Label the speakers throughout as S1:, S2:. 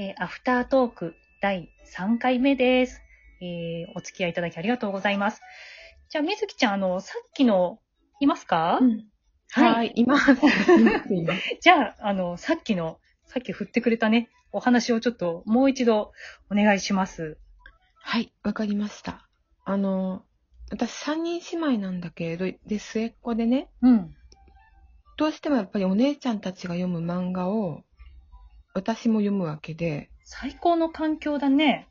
S1: えーアフタートーク第3回目です。えーお付き合いいただきありがとうございます。じゃあ、みずきちゃん、あの、さっきの、いますか、
S2: うん。
S1: はい
S2: はい、います。
S1: じゃあ、あの、さっきの、さっき振ってくれたね、お話をちょっともう一度お願いします。
S2: はい、わかりました。あの、私三人姉妹なんだけれど、で、末っ子でね、
S1: うん。
S2: どうしてもやっぱりお姉ちゃんたちが読む漫画を、私も読むわけで、
S1: 最高の環境だね。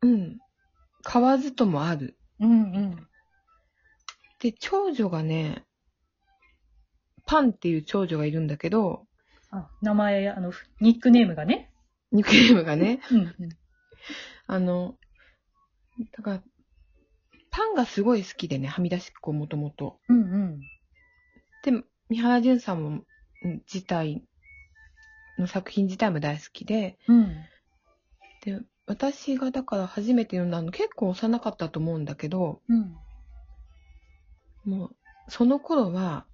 S2: うん。買わずともある。
S1: うんうん。
S2: で、長女がね、パンっていう長女がいるんだけど、
S1: あ、名前、あの、ニックネームがね。
S2: ニックネームがね、
S1: うんうん。
S2: あの、だから、パンがすごい好きでね、はみ出しっ子もともと。
S1: うんうん。
S2: で、三原淳さんも、うん自体の作品自体も大好きで、
S1: うん。
S2: で、私がだから初めて読んだの結構幼かったと思うんだけど、
S1: うん。
S2: もう、その頃は、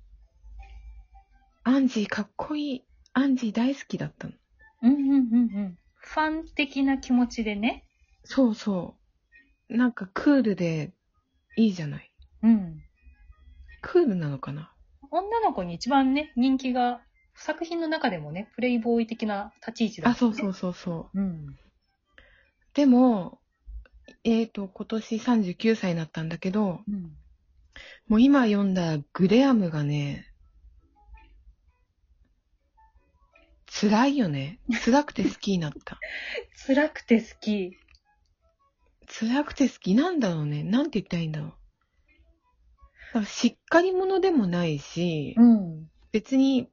S2: アンジーかっこいい、アンジー大好きだったの。
S1: うんうんうんうん。ファン的な気持ちでね。
S2: そうそう。なんかクールでいいじゃない。
S1: うん。
S2: クールなのかな
S1: 女の子に一番ね、人気が、作品の中でもね、プレイボーイ的な立ち位置だ、
S2: あ、そうそうそうそう。
S1: う。うん。
S2: でも、えーと、今年39歳になったんだけど、
S1: うん。
S2: もう今読んだグレアムがね、辛いよね。辛くて好きになった。
S1: 辛くて好き。
S2: 辛くて好きなんだろうね。なんて言ったらいいんだろう。だからしっかり者でもないし、
S1: うん。
S2: 別に、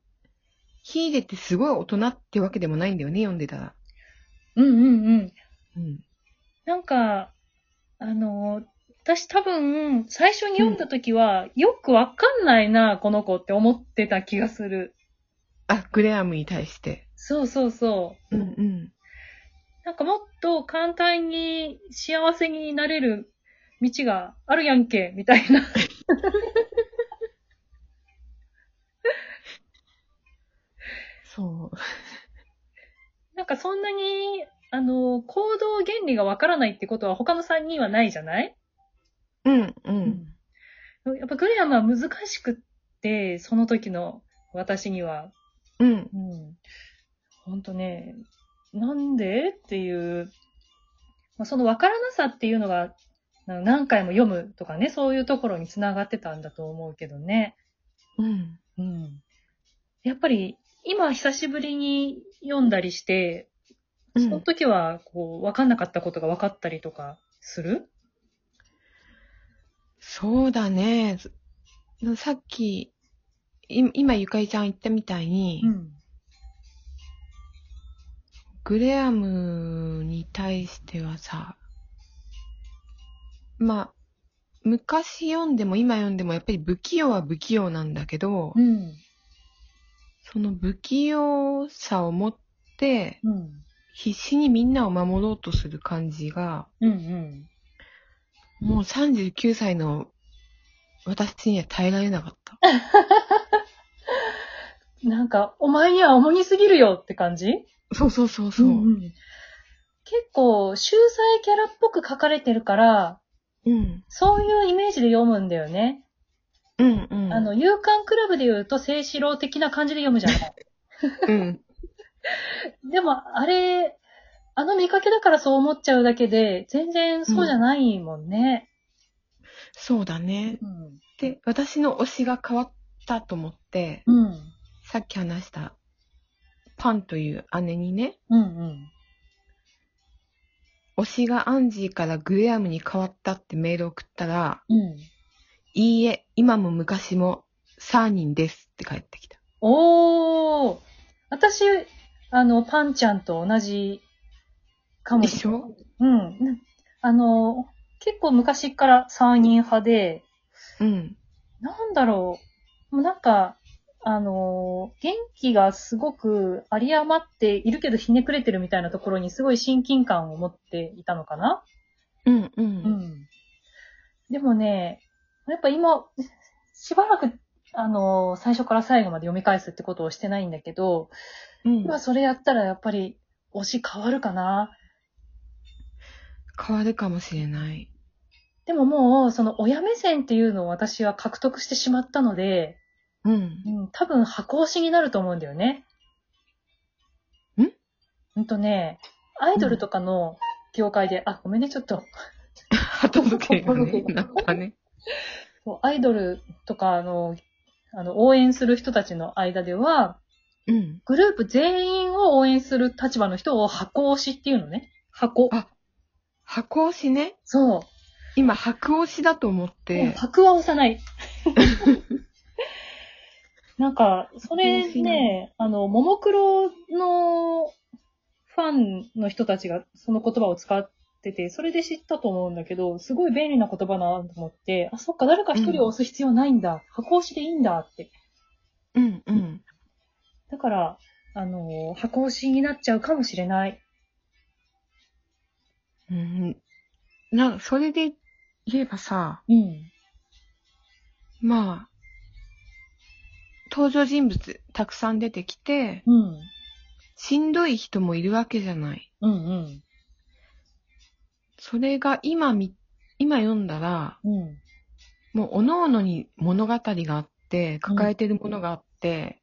S2: ヒーデってすごい大人ってわけでもないんだよね、読んでたら。
S1: うんうんうん。
S2: うん。
S1: なんか、あの、私多分、最初に読んだ時は、よくわかんないな、この子って思ってた気がする。
S2: あ、グレアムに対して。
S1: そうそうそう。
S2: うんうん。
S1: なんかもっと簡単に幸せになれる道があるやんけ、みたいな。
S2: そう。
S1: なんかそんなに、あの、行動原理がわからないってことは他の3人はないじゃない？
S2: うんうん。
S1: やっぱグレアムは難しくって、その時の私には。
S2: うん。
S1: うん。ほんとね、なんでっていう、まあ、そのわからなさっていうのが、な何回も読むとかね、そういうところにつながってたんだと思うけどね。
S2: うん。
S1: うん。やっぱり、今久しぶりに読んだりして、
S2: うん
S1: その時は、こう、わかんなかったことが分かったりとかする？
S2: そうだね。さっき、い今ゆかりちゃん言ったみたいに、
S1: ん。
S2: グレアムに対してはさ、まあ、昔読んでも今読んでもやっぱり不器用は不器用なんだけど、
S1: うん。
S2: その不器用さを持って、
S1: うん。
S2: 必死にみんなを守ろうとする感じが、
S1: うんうん。
S2: もう39歳の私には耐えられなかった。
S1: なんか、お前には重にすぎるよって感じ？
S2: そうそうそうそう。
S1: ん結構、秀才キャラっぽく書かれてるから、
S2: うん。
S1: そういうイメージで読むんだよね。
S2: うんうん。
S1: あの、勇敢クラブで言うと、聖四郎的な感じで読むじゃない。
S2: うん。
S1: でも、あれ、あの見かけだからそう思っちゃうだけで、全然そうじゃないもんね。
S2: そうだね。
S1: うん。
S2: で、私の推しが変わったと思って、
S1: うん。
S2: さっき話した、パンという姉にね、
S1: うんうん。
S2: 推しがアンジーからグレアムに変わったってメール送ったら、
S1: うん。
S2: いいえ、今も昔もサーニンですって帰ってきた。
S1: おー。私、あの、パンちゃんと同じかもしれない。
S2: 一緒
S1: うん。あの、結構昔から3人派で、
S2: うん。
S1: なんだろう。もうなんか、あのー元気がすごく有り余っているけどひねくれてるみたいなところにすごい親近感を持っていたのかな
S2: うんう。
S1: うんん。でもね、やっぱ今、しばらく、あのー最初から最後まで読み返すってことをしてないんだけど、
S2: うん。
S1: 今それやったらやっぱり推し変わるかな？
S2: 変わるかもしれない。
S1: でももう、その親目線っていうのを私は獲得してしまったので、
S2: うん。
S1: うん、多分箱推しになると思うんだよね。
S2: ん？
S1: うんとね、アイドルとかの業界で、あ、ごめんね、ちょっと。
S2: 鳩時計がね、なったね。
S1: そうアイドルとかの、あの、応援する人たちの間では、
S2: うん。
S1: グループ全員を応援する立場の人を箱推しっていうのね。箱。
S2: あ箱推しね。
S1: そう。
S2: 今、箱推しだと思っ
S1: うん
S2: て。
S1: 箱は押さない。なんか、それね、あの、ももクロのファンの人たちがその言葉を使ってて、それで知ったと思うんだけど、すごい便利な言葉だなと思って、あ、そっか、誰か一人を押す必要ないんだ。箱押しでいいんだって。
S2: うんうん。
S1: だから、あの、箱押しになっちゃうかもしれない。
S2: うん。な、それで言えばさ、
S1: うん。
S2: まあ、登場人物たくさん出てきて、
S1: うん。
S2: しんどい人もいるわけじゃない。
S1: うんうん。
S2: それが今み、今読んだら、
S1: うん。
S2: もう各々に物語があって、抱えてるものがあって、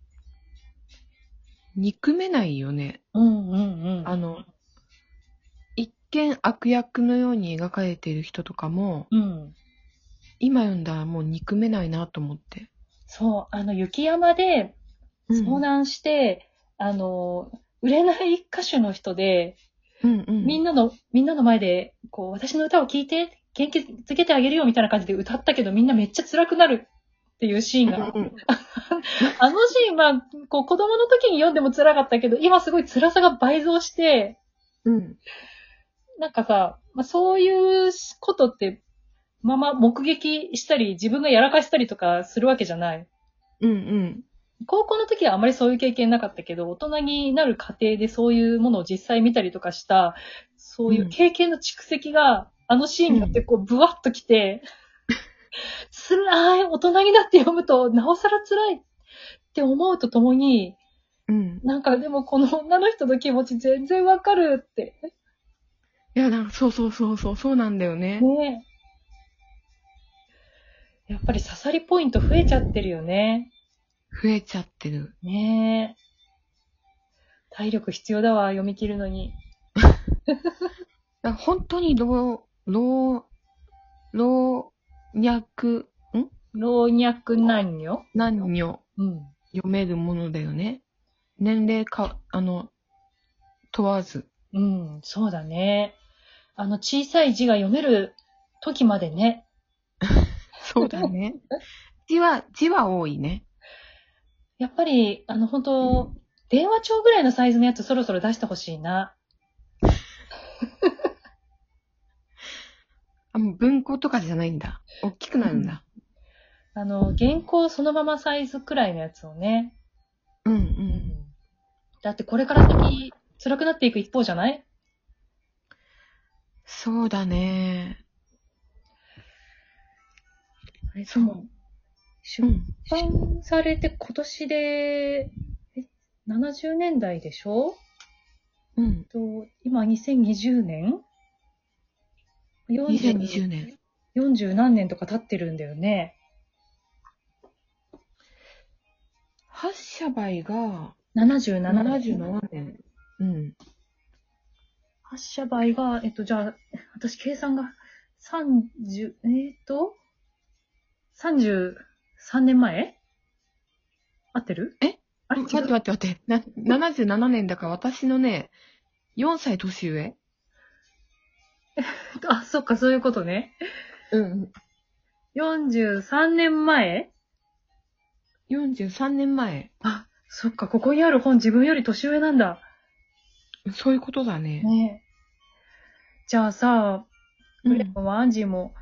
S2: 憎めないよね。
S1: うんうんうん。
S2: あの、一見悪役のように描かれている人とかも、
S1: うん。
S2: 今読んだらもう憎めないなと思って。
S1: そう、あの、雪山で
S2: うん
S1: 遭難して、あの、売れない歌手の人で、
S2: うんうん。
S1: みんなの、みんなの前で、こう、私の歌を聴いて、元気づけてあげるよみたいな感じで歌ったけど、みんなめっちゃ辛くなるっていうシーンが、
S2: うんうん
S1: あのシーンは、こう、子供の時に読んでも辛かったけど、今すごい辛さが倍増して、
S2: うん。
S1: なんかさ、まあ、そういうことって、まま目撃したり、自分がやらかしたりとかするわけじゃない。
S2: うんうん。
S1: 高校の時はあまりそういう経験なかったけど、大人になる過程でそういうものを実際見たりとかした、そういう経験の蓄積が、あのシーンによってこう、ブワッときて、辛い、大人になって読むと、なおさら辛いって思うとともに、
S2: うん。
S1: なんかでもこの女の人の気持ち全然わかるって。
S2: いや、なんか、そうそうそうそう、そうなんだよね。
S1: ねやっぱり刺さりポイント増えちゃってるよね。
S2: 増えちゃってる。
S1: ねえ。体力必要だわ、読み切るのに。
S2: 本当に老、老、老若、
S1: 老若男女？
S2: 男女
S1: うん。
S2: 読めるものだよね。年齢か、あの、問わず。
S1: うん、そうだね。あの小さい字が読める時までね。
S2: そうだね。字は、字は多いね。
S1: やっぱり、あの本当、電話帳ぐらいのサイズのやつそろそろ出してほしいな。
S2: あ、もう文庫とかじゃないんだ。大きくなるんだ。
S1: あの、原稿そのままサイズくらいのやつをね。
S2: うんう。
S1: うんん。だってこれから先、辛くなっていく一方じゃない？
S2: そうだね。
S1: あれ、
S2: そう
S1: も出
S2: うん。
S1: 版されて今年で、え、70年代でしょ？
S2: うん。
S1: と、今2020年
S2: ？2020年。
S1: 40何年とか経ってるんだよね。
S2: 発射倍が
S1: 77年。
S2: 77年。うん。
S1: 発射倍が、えっと、じゃあ、私計算が30、えっと、33年前？合ってる？
S2: え？
S1: あれ？
S2: 待って待って待って。な、77年だから私のね、4歳年上？
S1: あ、そっか、そういうことね。
S2: うん。
S1: 43年前
S2: ？43年前。
S1: あ、そっか、ここにある本自分より年上なんだ。
S2: そういうことだね。
S1: ねじゃあさ、
S2: うん
S1: ブレアンジーも、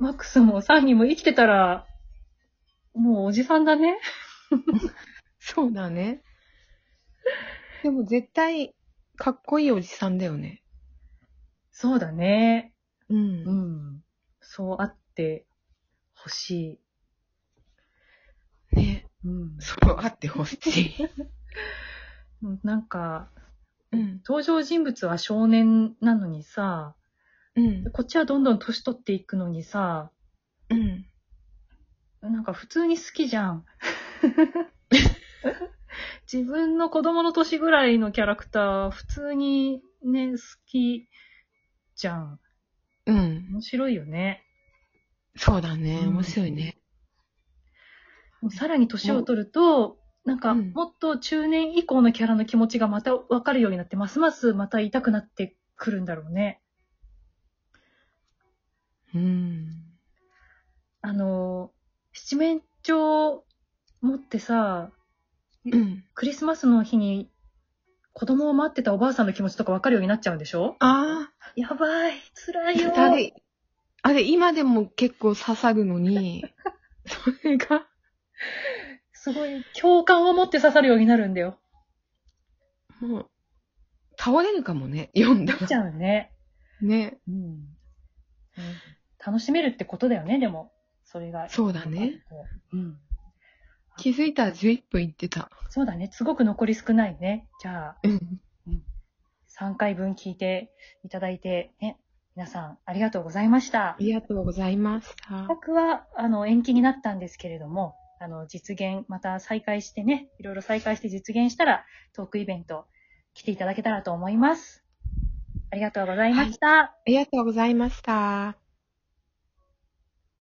S1: マックスもサンニーも生きてたら、もうおじさんだね。
S2: そうだね。でも絶対、かっこいいおじさんだよね。
S1: そうだね。
S2: う。
S1: うんん。そうあってほし
S2: ね。
S1: い。うん。
S2: そうあってほしい。
S1: うん なんか、
S2: うん。
S1: 登場人物は少年なのにさ、
S2: うん。
S1: こっちはどんどん年取っていくのにさ、
S2: うん。
S1: なんか普通に好きじゃん。自分の子供の年ぐらいのキャラクター、普通にね、好きじゃん。
S2: うん。
S1: 面白いよね。
S2: そうだね。
S1: うん
S2: 面白いね。
S1: さらに年を取ると、なんか
S2: うん
S1: もっと中年以降のキャラの気持ちがまた分かるようになって、ますますまた痛くなってくるんだろうね。
S2: うん。
S1: あの、七面鳥持ってさ、
S2: うん。
S1: クリスマスの日に子供を待ってたおばあさんの気持ちとか分かるようになっちゃうんでしょ？
S2: あ
S1: やばい、辛いよ。
S2: あ、あれ、あれ、今でも結構刺さるのに、それが、
S1: すごい共感を持って刺さるようになるんだよ。
S2: もう、倒れるかもね、読んだ
S1: なっち
S2: ら。
S1: ゃうね。
S2: ね。
S1: うん。楽しめるってことだよね、でも。それが。
S2: そうだね。
S1: うん。
S2: 気づいたら11分いってた。
S1: そうだね。すごく残り少ないね。じゃあ、
S2: うん。
S1: 3回分聞いていただいて、ね。皆さん、ありがとうございました
S2: あ。りがとうございました
S1: 企。画は、あの、延期になったんですけれども、あの、実現、また再開してね、いろいろ再開して実現したら、トークイベント来ていただけたらと思います。ありがとうございました。
S2: ありがとうございました。